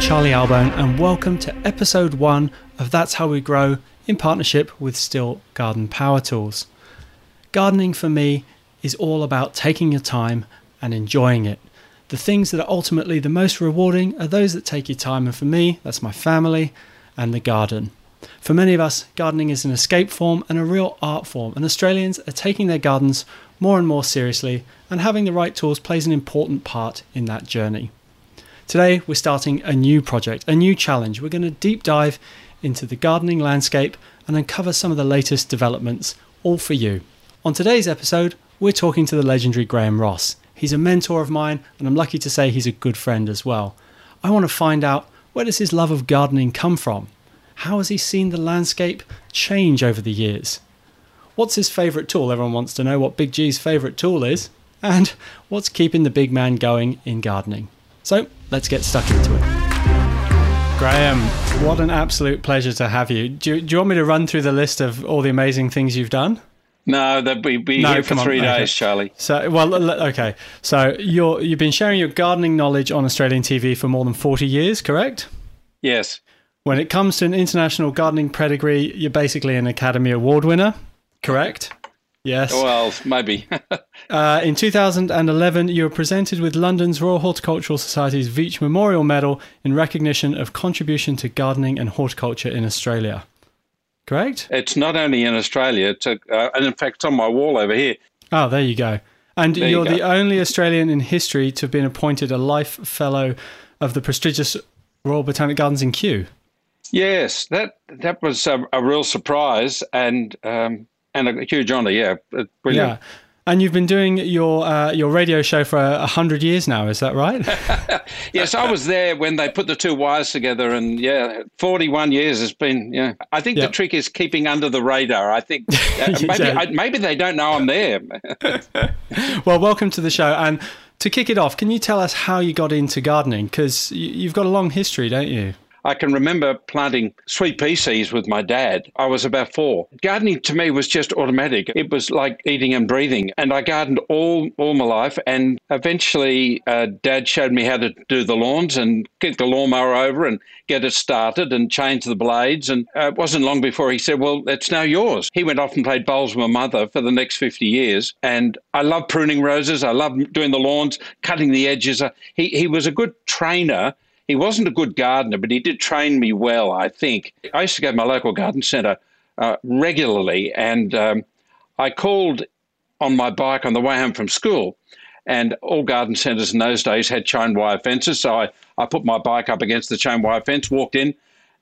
Charlie Albone, and welcome to episode one of That's How We Grow in partnership with Stihl Garden Power Tools. Gardening for me is all about taking your time and enjoying it. The things that are ultimately the most rewarding are those that take your time, and for me, that's my family and the garden. For many of us, gardening is an escape form and a real art form, and Australians are taking their gardens more and more seriously, and having the right tools plays an important part in that journey. Today, we're starting a new project, a new challenge. We're going to deep dive into the gardening landscape and uncover some of the latest developments, all for you. On today's episode, we're talking to the legendary Graham Ross. He's a mentor of mine, and I'm lucky to say he's a good friend as well. I want to find out where does his love of gardening come from? How has he seen the landscape change over the years? What's his favourite tool? Everyone wants to know what Big G's favourite tool is. And what's keeping the big man going in gardening? So let's get stuck into it. Graham, what an absolute pleasure to have you. Do, you. do, you want me to run through the list of all the amazing things you've done? No, that we be no, here for three on. days, okay. Charlie. So, well, okay. So you're you've been sharing your gardening knowledge on Australian TV for more than forty years, correct? Yes. When it comes to an international gardening pedigree, you're basically an Academy Award winner, correct? Yes. Well, maybe. uh, in 2011, you were presented with London's Royal Horticultural Society's Veitch Memorial Medal in recognition of contribution to gardening and horticulture in Australia. Correct? It's not only in Australia, it's a, uh, and in fact, it's on my wall over here. Oh, there you go. And there you're you the only Australian in history to have been appointed a Life Fellow of the prestigious Royal Botanic Gardens in Kew. Yes, that that was a, a real surprise and um, and a huge honour. Yeah, brilliant. Yeah. And you've been doing your uh, your radio show for a hundred years now, is that right? yes, I was there when they put the two wires together, and yeah, forty one years has been. Yeah, I think yep. the trick is keeping under the radar. I think uh, maybe I, maybe they don't know I'm there. well, welcome to the show, and to kick it off, can you tell us how you got into gardening? Because you've got a long history, don't you? I can remember planting sweet pea seeds with my dad. I was about four. Gardening to me was just automatic. It was like eating and breathing. And I gardened all, all my life. And eventually, uh, dad showed me how to do the lawns and get the lawnmower over and get it started and change the blades. And uh, it wasn't long before he said, Well, it's now yours. He went off and played bowls with my mother for the next 50 years. And I love pruning roses. I love doing the lawns, cutting the edges. He, he was a good trainer he wasn't a good gardener, but he did train me well, I think. I used to go to my local garden centre uh, regularly, and um, I called on my bike on the way home from school. And all garden centres in those days had chain wire fences. So I, I put my bike up against the chain wire fence, walked in,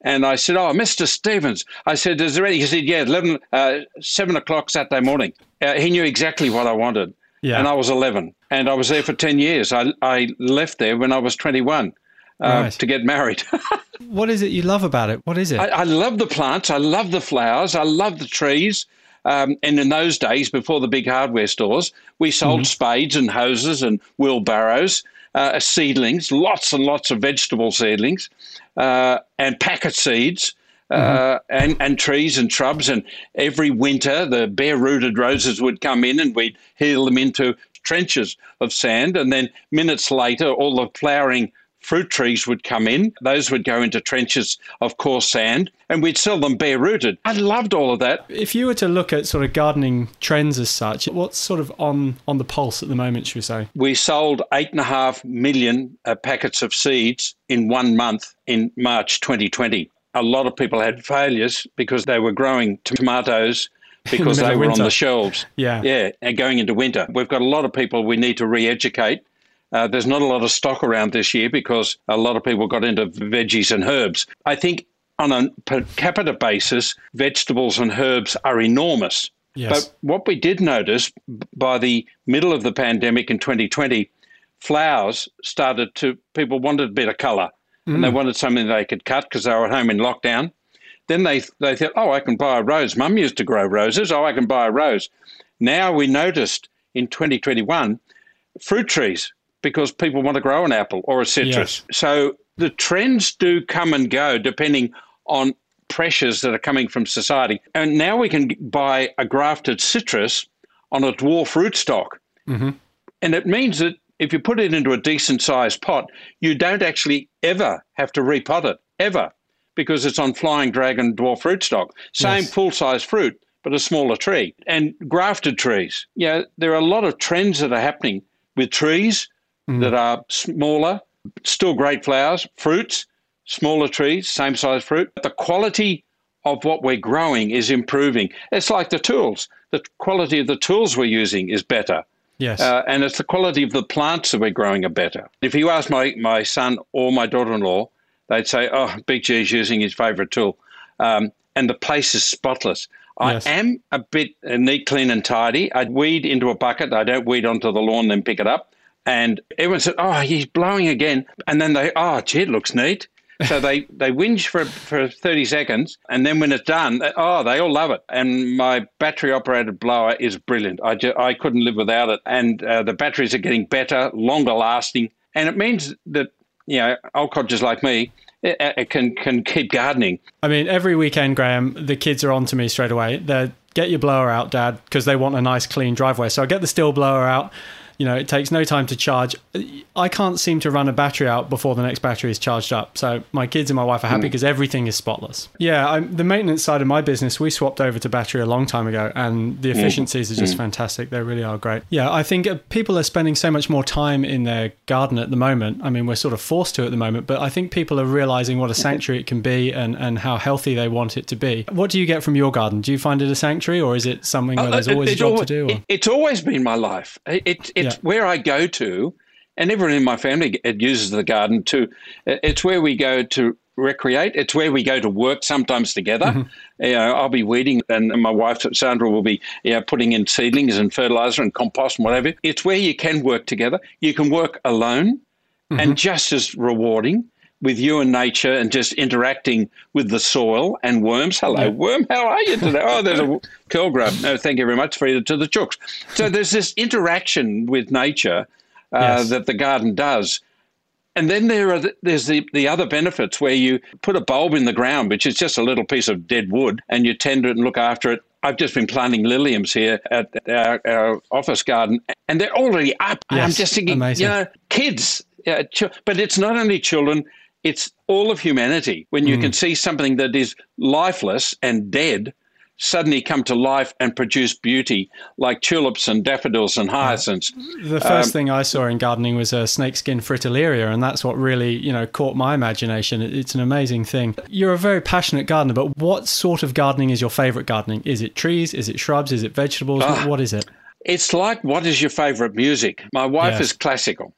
and I said, Oh, Mr. Stevens. I said, Is there any? He said, Yeah, 11, uh, 7 o'clock Saturday morning. Uh, he knew exactly what I wanted. Yeah. And I was 11. And I was there for 10 years. I, I left there when I was 21 uh, right. to get married. what is it you love about it? What is it? I, I, love the plants. I love the flowers. I love the trees. Um, and in those days, before the big hardware stores, we sold mm-hmm. spades and hoses and wheelbarrows, uh, seedlings, lots and lots of vegetable seedlings, uh, and packet seeds. Uh, mm-hmm. and, and trees and shrubs. And every winter, the bare rooted roses would come in and we'd heel them into trenches of sand. And then minutes later, all the flowering fruit trees would come in. Those would go into trenches of coarse sand and we'd sell them bare rooted. I loved all of that. If you were to look at sort of gardening trends as such, what's sort of on, on the pulse at the moment, should we say? We sold eight and a half million uh, packets of seeds in one month in March 2020. A lot of people had failures because they were growing tomatoes because the they were on the shelves. Yeah. Yeah. And going into winter. We've got a lot of people we need to re educate uh, there's not a lot of stock around this year because a lot of people got into veggies and herbs. I think on a per capita basis, vegetables and herbs are enormous. Yes. But what we did notice by the middle of the pandemic in 2020, flowers started to, people wanted a bit of colour mm. and they mm. wanted something they could cut because they were at home in lockdown. Then they, they thought, oh, I can buy a rose. Mum used to grow roses. Oh, I can buy a rose. Now we noticed in 2021 fruit trees because people want to grow an apple or a citrus. Yes. So the trends do come and go depending on pressures that are coming from society. And now we can buy a grafted citrus on a dwarf rootstock. Mm-hmm. And it means that if you put it into a decent sized pot, you don't actually ever have to repot it, ever, because it's on flying dragon dwarf rootstock. Same yes. full size fruit, but a smaller tree. And grafted trees. Yeah, there are a lot of trends that are happening with trees mm. that are smaller, still great flowers, fruits, smaller trees, same size fruit. But the quality of what we're growing is improving. It's like the tools. The quality of the tools we're using is better. Yes. Uh, and it's the quality of the plants that we're growing are better. If you ask my, my son or my daughter in law, they'd say, oh, Big G is using his favourite tool. Um, and the place is spotless. I yes. am a bit neat, clean, and tidy. I weed into a bucket. I don't weed onto the lawn, then pick it up. And everyone said, "Oh, he's blowing again." And then they, "Oh, gee, it looks neat." so they they whinge for for 30 seconds, and then when it's done, oh, they all love it. And my battery operated blower is brilliant. I just, I couldn't live without it. And uh, the batteries are getting better, longer lasting, and it means that you know old codgers like me it, it can can keep gardening. I mean, every weekend, Graham, the kids are on to me straight away. They get your blower out, Dad, because they want a nice clean driveway. So I get the Stihl blower out. You know, it takes no time to charge. I can't seem to run a battery out before the next battery is charged up. So my kids and my wife are happy because mm. everything is spotless. Yeah, I'm, the maintenance side of my business, we swapped over to battery a long time ago, and the mm. efficiencies mm. are just mm. fantastic. They really are great. Yeah, I think uh, people are spending so much more time in their garden at the moment. I mean, we're sort of forced to at the moment, but I think people are realizing what a sanctuary it can be and, and how healthy they want it to be. What do you get from your garden? Do you find it a sanctuary, or is it something where uh, there's always a job always, to do? It, it's always been my life. It, it, it's yeah. where I go to, and everyone in my family uses the garden too. It's where we go to recreate. It's where we go to work sometimes together. Mm-hmm. You know, I'll be weeding, and my wife Sandra will be you know, putting in seedlings and fertilizer and compost and whatever. It's where you can work together. You can work alone, mm-hmm. and just as rewarding with you and nature and just interacting with the soil and worms. Hello, yeah. worm. How are you today? Oh, there's a curl grub. No, thank you very much. Feed it to the chooks. So there's this interaction with nature uh, yes. that the garden does. And then there are the, there's the, the other benefits where you put a bulb in the ground, which is just a little piece of dead wood, and you tend it and look after it. I've just been planting liliums here at our, our office garden, and they're already up. Yes, I'm just thinking, amazing. you know, kids. Yeah, but it's not only children, it's all of humanity. When you mm. can see something that is lifeless and dead suddenly come to life and produce beauty, like tulips and daffodils and hyacinths. The first um, thing I saw in gardening was a snakeskin fritillaria, and that's what really, you know, caught my imagination. It's an amazing thing. You're a very passionate gardener, but what sort of gardening is your favorite gardening? Is it trees? Is it shrubs? Is it vegetables? Uh, what is it? It's like what is your favorite music? My wife yes. is classical.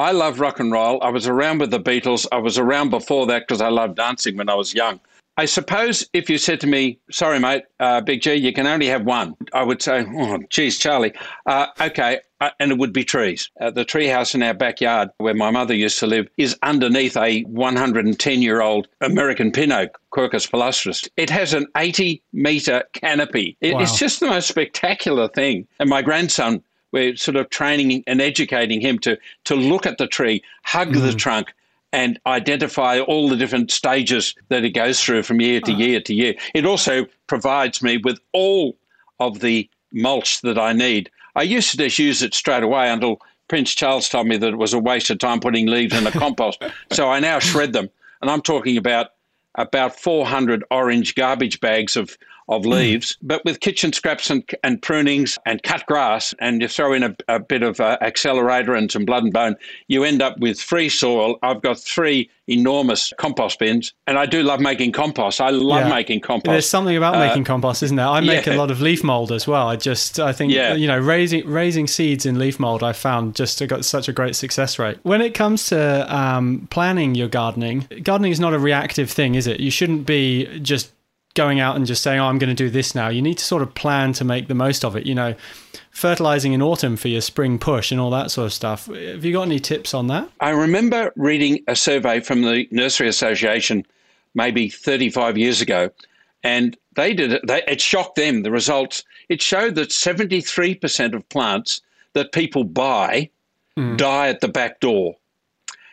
I love rock and roll. I was around with the Beatles. I was around before that because I loved dancing when I was young. I suppose if you said to me, sorry, mate, uh, Big G, you can only have one, I would say, oh, geez, Charlie. Uh, okay. Uh, and it would be trees. Uh, the tree house in our backyard where my mother used to live is underneath a 110 year old American pin oak, Quercus palustris. It has an 80 metre canopy. It, wow. It's just the most spectacular thing. And my grandson we're sort of training and educating him to to look at the tree, hug mm. the trunk, and identify all the different stages that it goes through from year to oh. year to year. It also provides me with all of the mulch that I need. I used to just use it straight away until Prince Charles told me that it was a waste of time putting leaves in the compost. So I now shred them, and I'm talking about about 400 orange garbage bags of of hmm. leaves, mm. but with kitchen scraps and, and prunings and cut grass, and you throw in a, a bit of uh, accelerator and some blood and bone, you end up with free soil. I've got three enormous compost bins, and I do love making compost. I love yeah. making compost. There's something about uh, making compost, isn't there? I make yeah. a lot of leaf mold as well. I just, I think, yeah. you know, raising raising seeds in leaf mold, I found just got such a great success rate. When it comes to um, planning your gardening, gardening is not a reactive thing, is it? You shouldn't be just going out and just saying, "Oh, I'm going to do this now." You need to sort of plan to make the most of it. You know, fertilizing in autumn for your spring push and all that sort of stuff. Have you got any tips on that? I remember reading a survey from the Nursery Association maybe 35 years ago, and they did it. They, it shocked them. The results. It showed that 73% of plants that people buy mm. die at the back door.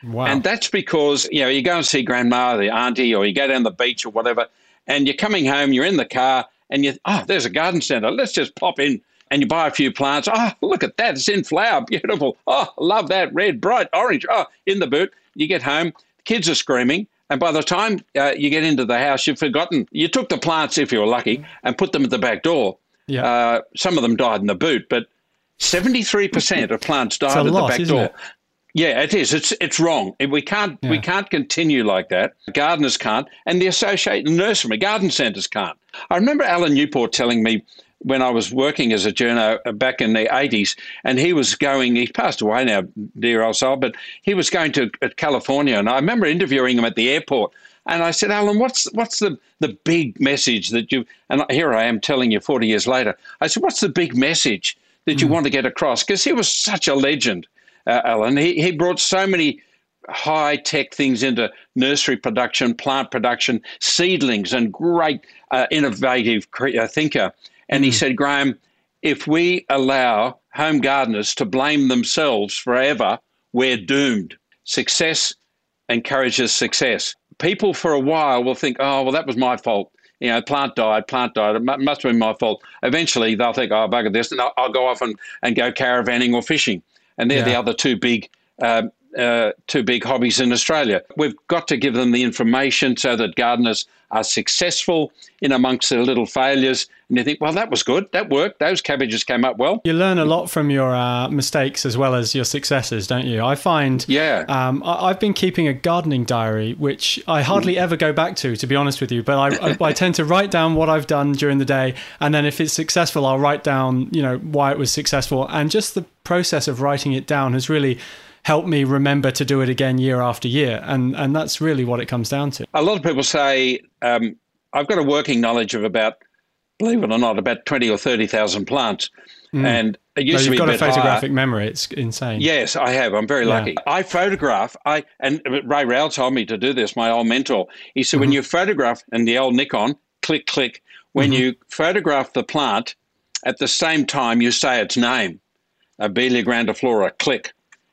Wow. And that's because, you know, you go and see grandma or the auntie or you go down the beach or whatever, and you're coming home, you're in the car, and you, oh, there's a garden centre. Let's just pop in, and you buy a few plants. Oh, look at that. It's in flower. Beautiful. Oh, love that. Red, bright, orange. Oh, in the boot. You get home, kids are screaming. And by the time uh, you get into the house, you've forgotten. You took the plants, if you were lucky, and put them at the back door. Yeah. Uh, some of them died in the boot, but 73% of plants died at lot, the back door. It? Yeah, it is. It's it's wrong. We can't yeah. we can't continue like that. Gardeners can't, and the associated nursery garden centres can't. I remember Alan Newport telling me when I was working as a journo back in the 80s, and he was going, he passed away now, dear old soul, but he was going to California. And I remember interviewing him at the airport. And I said, Alan, what's what's the, the big message that you, and here I am telling you 40 years later. I said, what's the big message that you mm. want to get across? Because he was such a legend, uh, Alan. He, he brought so many high tech things into nursery production, plant production, seedlings, and great uh, innovative uh, thinker. And he hmm. said, Graham, if we allow home gardeners to blame themselves forever, we're doomed. Success encourages success. People for a while will think, oh, well, that was my fault. You know, plant died, plant died. It must have been my fault. Eventually, they'll think, oh, bugger this, and I'll, I'll go off and, and go caravanning or fishing. And they're yeah. the other two big um, uh, two big hobbies in Australia. We've got to give them the information so that gardeners are successful in amongst their little failures. And you think, well, that was good. That worked. Those cabbages came up well. You learn a lot from your uh, mistakes as well as your successes, don't you? I find, yeah. Um, I, have been keeping a gardening diary, which I hardly mm. ever go back to, to be honest with you. But I, I, I tend to write down what I've done during the day, and then if it's successful, I'll write down, you know, why it was successful, and just the process of writing it down has really help me remember to do it again year after year. And, and that's really what it comes down to. A lot of people say, um, I've got a working knowledge of about, believe it or not, about 20 or 30,000 plants. Mm. And it used no, to be You've got a, a photographic higher. memory. It's insane. Yes, I have. I'm very yeah. lucky. I photograph. I and Ray Rowell told me to do this. My old mentor. He said, mm-hmm. when you photograph and the old Nikon, click, click. When mm-hmm. you photograph the plant, at the same time you say its name, Abelia grandiflora, click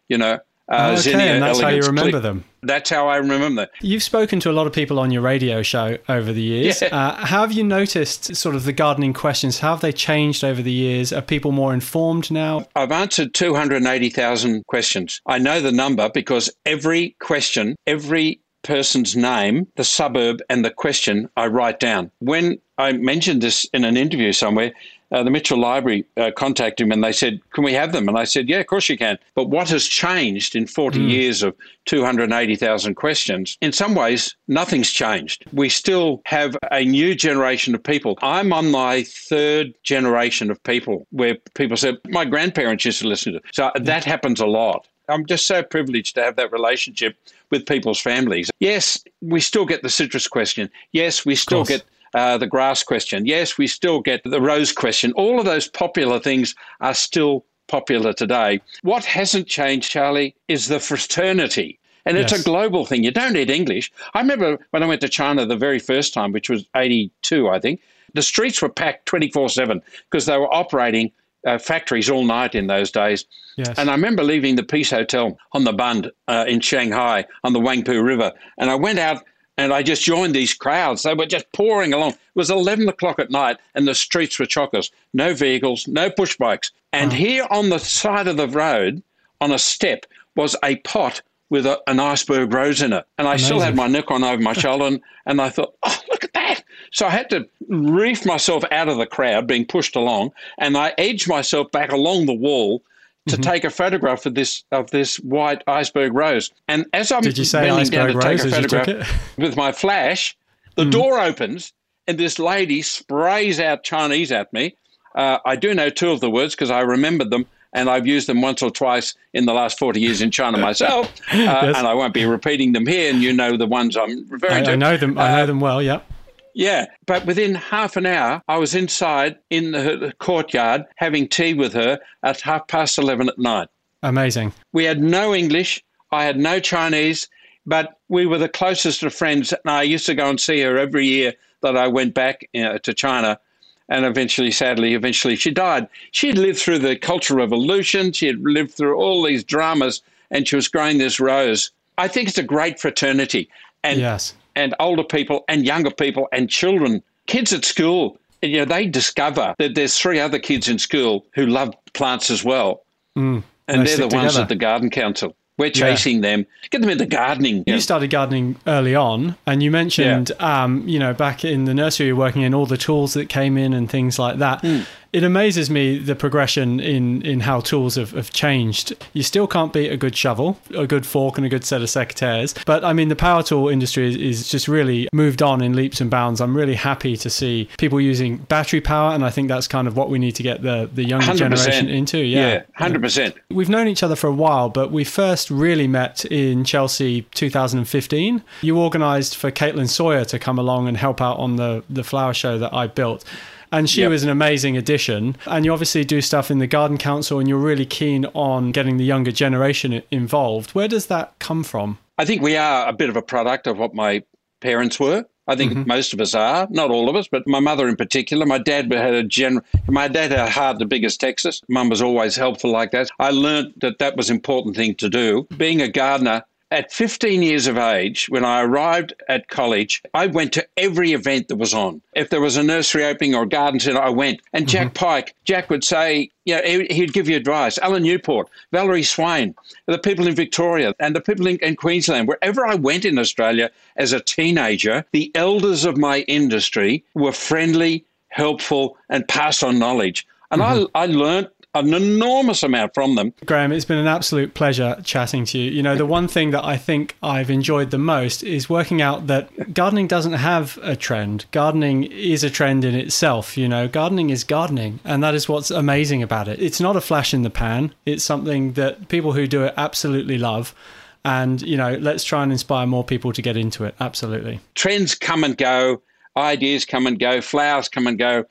you know. Uh, oh, okay, Zinnia and that's how you remember click. them. That's how I remember them. You've spoken to a lot of people on your radio show over the years. Yeah. Uh, have you noticed sort of the gardening questions? How have they changed over the years? Are people more informed now? I've answered 280,000 questions. I know the number because every question, every person's name, the suburb, and the question I write down. When I mentioned this in an interview somewhere, uh, the Mitchell Library uh, contacted him and they said, Can we have them? And I said, Yeah, of course you can. But what has changed in 40 mm. years of 280,000 questions? In some ways, nothing's changed. We still have a new generation of people. I'm on my third generation of people where people said, My grandparents used to listen to it. So that happens a lot. I'm just so privileged to have that relationship with people's families. Yes, we still get the citrus question. Yes, we still get uh, the grass question. Yes, we still get the rose question. All of those popular things are still popular today. What hasn't changed, Charlie, is the fraternity. And it's yes. a global thing. You don't need English. I remember when I went to China the very first time, which was 82, I think, the streets were packed 24 7 because they were operating uh, factories all night in those days. Yes. And I remember leaving the Peace Hotel on the Bund uh, in Shanghai on the Wangpu River. And I went out and I just joined these crowds. They were just pouring along. It was 11 o'clock at night, and the streets were chockers. No vehicles, no push bikes. And oh. here on the side of the road, on a step, was a pot with a, an iceberg rose in it. And I Amazing. still had my Nikon over my shoulder, and, and I thought, oh, look at that. So I had to reef myself out of the crowd being pushed along, and I edged myself back along the wall to mm-hmm. take a photograph of this of this white iceberg rose. And as I'm Did you say bending down to take a photograph with my flash, the mm. door opens and this lady sprays out Chinese at me. Uh, I do know two of the words because I remembered them and I've used them once or twice in the last 40 years in China myself, uh, yes. and I won't be repeating them here. And you know the ones I'm referring I, to. I know them. I know uh, them well. Yeah. Yeah, but within half an hour, I was inside in the courtyard having tea with her at half past 11 at night. Amazing. We had no English, I had no Chinese, but we were the closest of friends. And I used to go and see her every year that I went back you know, to China. And eventually, sadly, eventually she died. She had lived through the Cultural Revolution, she had lived through all these dramas, and she was growing this rose. I think it's a great fraternity. And yes and older people and younger people and children, kids at school. you know, they discover that there's three other kids in school who love plants as well. Mm, and they they're the stick ones at the garden council. We're chasing them. Get them into gardening. You started gardening early on, and you mentioned, um, you know, back in the nursery you're working in, all the tools that came in and things like that. Hmm. It amazes me the progression in, in how tools have, have changed. You still can't beat a good shovel, a good fork, and a good set of secateurs. But I mean, the power tool industry is, is just really moved on in leaps and bounds. I'm really happy to see people using battery power, and I think that's kind of what we need to get the, the younger 100%. generation into. Yeah. Yeah, 100%. We've known each other for a while, but we first really met in Chelsea 2015. You organised for Caitlin Sawyer to come along and help out on the, the flower show that I built. And she Yep. was an amazing addition. And you obviously do stuff in the Garden Council and you're really keen on getting the younger generation involved. Where does that come from? I think we are a bit of a product of what my parents were. I think mm-hmm. most of us are, not all of us, but my mother in particular. My dad had a gen. My dad had a heart the biggest Texas. Mum was always helpful like that. I learnt that that was important thing to do. Being a gardener. At 15 years of age, when I arrived at college, I went to every event that was on. If there was a nursery opening or a garden centre, I went. And Jack mm-hmm. Pike, Jack would say, you know, he- he'd give you advice. Alan Newport, Valerie Swane, the people in Victoria and the people in, in Queensland, wherever I went in Australia as a teenager, the elders of my industry were friendly, helpful, and passed on knowledge. And I, mm-hmm. I learnt an enormous amount from them. Graham, it's been an absolute pleasure chatting to you. You know, the one thing that I think I've enjoyed the most is working out that gardening doesn't have a trend. Gardening is a trend in itself. You know, gardening is gardening. And that is what's amazing about it. It's not a flash in the pan, it's something that people who do it absolutely love. And, you know, let's try and inspire more people to get into it. Absolutely. trends come and go, ideas come and go, flowers come and go.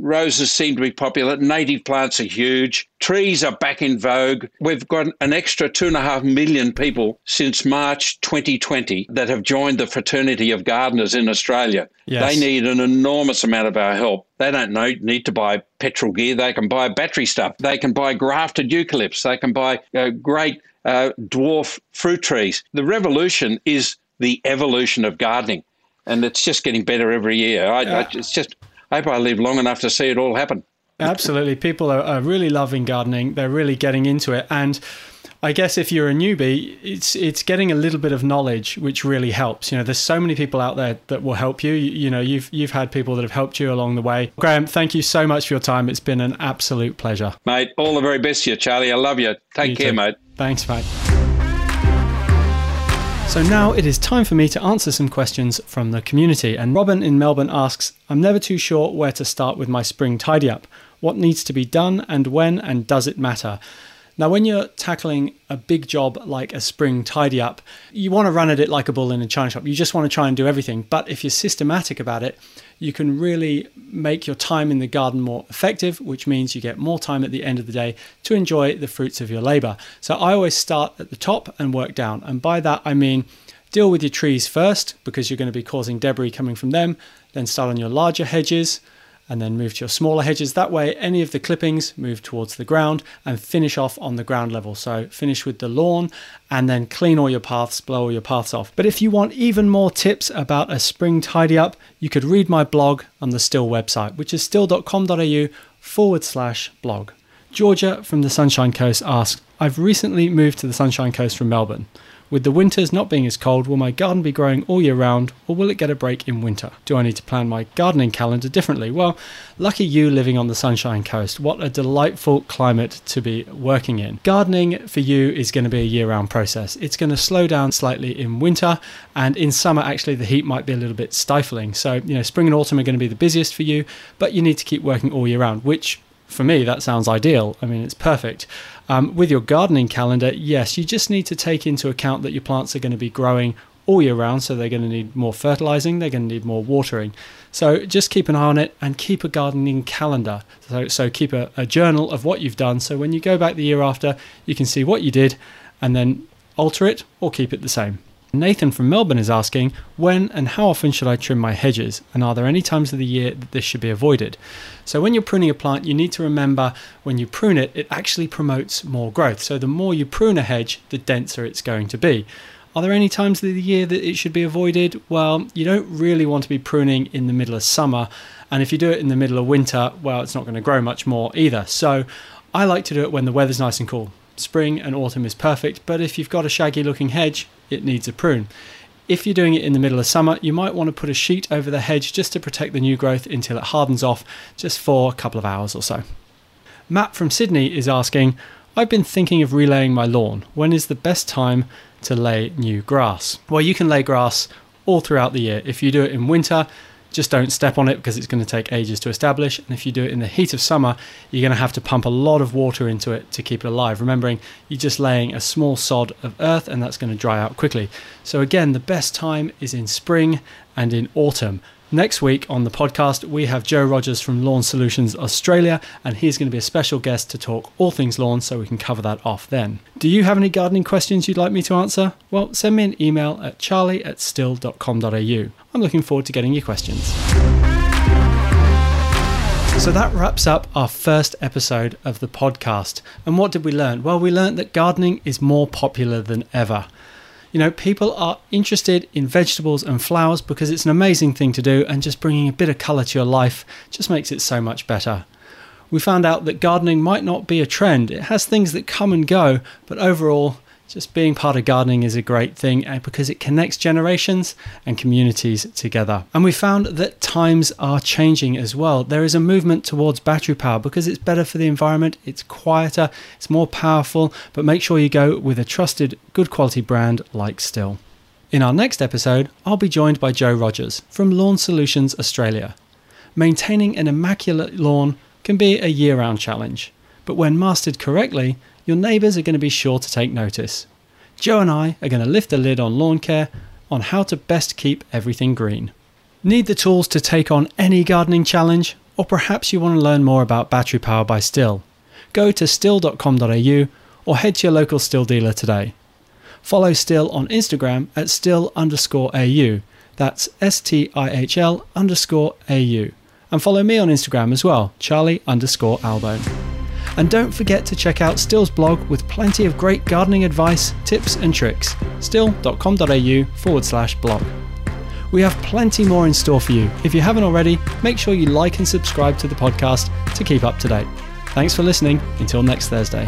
Roses seem to be popular. Native plants are huge. Trees are back in vogue. We've got an extra two and a half million people since March 2020 that have joined the fraternity of gardeners in Australia. Yes. They need an enormous amount of our help. They don't know, need to buy petrol gear. They can buy battery stuff. They can buy grafted eucalypts. They can buy uh, great uh, dwarf fruit trees. The revolution is the evolution of gardening and it's just getting better every year. I, I, it's just, I hope I live long enough to see it all happen. Absolutely. People are, are really loving gardening. They're really getting into it. And I guess if you're a newbie, it's it's getting a little bit of knowledge, which really helps. You know, there's so many people out there that will help you. You, you know, you've you've had people that have helped you along the way. Graham, thank you so much for your time. It's been an absolute pleasure. Mate, all the very best to you, Charlie. I love you. Take You care, too. mate. Thanks, mate. So now it is time for me to answer some questions from the community. And Robin in Melbourne asks I'm never too sure where to start with my spring tidy up. What needs to be done and when, and does it matter? Now, when you're tackling a big job like a spring tidy up, you want to run at it like a bull in a china shop. You just want to try and do everything. But if you're systematic about it, you can really make your time in the garden more effective, which means you get more time at the end of the day to enjoy the fruits of your labor. So I always start at the top and work down. And by that, I mean deal with your trees first because you're going to be causing debris coming from them, then start on your larger hedges and then move to your smaller hedges. That way, any of the clippings move towards the ground and finish off on the ground level. So finish with the lawn and then clean all your paths, blow all your paths off. But if you want even more tips about a spring tidy up, you could read my blog on the Stihl website, which is stihl.com.au forward slash blog. Georgia from the Sunshine Coast asks, I've recently moved to the Sunshine Coast from Melbourne. With the winters not being as cold, will my garden be growing all year round or will it get a break in winter? Do I need to plan my gardening calendar differently? Well, lucky you living on the Sunshine Coast. What a delightful climate to be working in. Gardening for you is going to be a year round process. It's going to slow down slightly in winter and in summer, actually, the heat might be a little bit stifling. So, you know, spring and autumn are going to be the busiest for you, but you need to keep working all year round, which for me, that sounds ideal. I mean, it's perfect. Um, with your gardening calendar, yes, you just need to take into account that your plants are going to be growing all year round, so they're going to need more fertilizing, they're going to need more watering. So just keep an eye on it and keep a gardening calendar. So, so keep a, a journal of what you've done. So when you go back the year after, you can see what you did and then alter it or keep it the same. Nathan from Melbourne is asking, when and how often should I trim my hedges? And are there any times of the year that this should be avoided? So, when you're pruning a plant, you need to remember when you prune it, it actually promotes more growth. So, the more you prune a hedge, the denser it's going to be. Are there any times of the year that it should be avoided? Well, you don't really want to be pruning in the middle of summer And if you do it in the middle of winter, well, it's not going to grow much more either. So I like to do it when the weather's nice and cool. Spring and autumn is perfect, but if you've got a shaggy looking hedge, it needs a prune. If you're doing it in the middle of summer, you might want to put a sheet over the hedge just to protect the new growth until it hardens off, just for a couple of hours or so. Matt from Sydney is asking, I've been thinking of relaying my lawn. When is the best time to lay new grass? Well, you can lay grass all throughout the year. If you do it in winter, just don't step on it because it's going to take ages to establish. And if you do it in the heat of summer, you're going to have to pump a lot of water into it to keep it alive. Remembering you're just laying a small sod of earth and that's going to dry out quickly. So, again, the best time is in spring and in autumn. Next week on the podcast, we have Joe Rogers from Lawn Solutions Australia, and he's going to be a special guest to talk all things lawn, so we can cover that off then. Do you have any gardening questions you'd like me to answer? Well, send me an email at charlie at stihl.com.au. I'm looking forward to getting your questions. So that wraps up our first episode of the podcast. And what did we learn? Well, we learned that gardening is more popular than ever. You know, people are interested in vegetables and flowers because it's an amazing thing to do, and just bringing a bit of colour to your life just makes it so much better. We found out that gardening might not be a trend, it has things that come and go, but overall, just being part of gardening is a great thing eh, because it connects generations and communities together. And we found that times are changing as well. There is a movement towards battery power because it's better for the environment, it's quieter, it's more powerful, but make sure you go with a trusted, good quality brand like Stihl. In our next episode, I'll be joined by Joe Rogers from Lawn Solutions Australia. Maintaining an immaculate lawn can be a year round challenge, but when mastered correctly, your neighbours are going to be sure to take notice. Joe and I are going to lift the lid on lawn care on how to best keep everything green. Need the tools to take on any gardening challenge? Or perhaps you want to learn more about battery power by Stihl? Go to stihl.com.au or head to your local Stihl dealer today. Follow Stihl on Instagram at stihl underscore AU. That's S T I H L underscore AU. And follow me on Instagram as well, Charlie underscore Albone. And don't forget to check out Stihl's blog with plenty of great gardening advice, tips, and tricks. Stihl.com.au forward slash blog. We have plenty more in store for you. If you haven't already, make sure you like and subscribe to the podcast to keep up to date. Thanks for listening. Until next Thursday.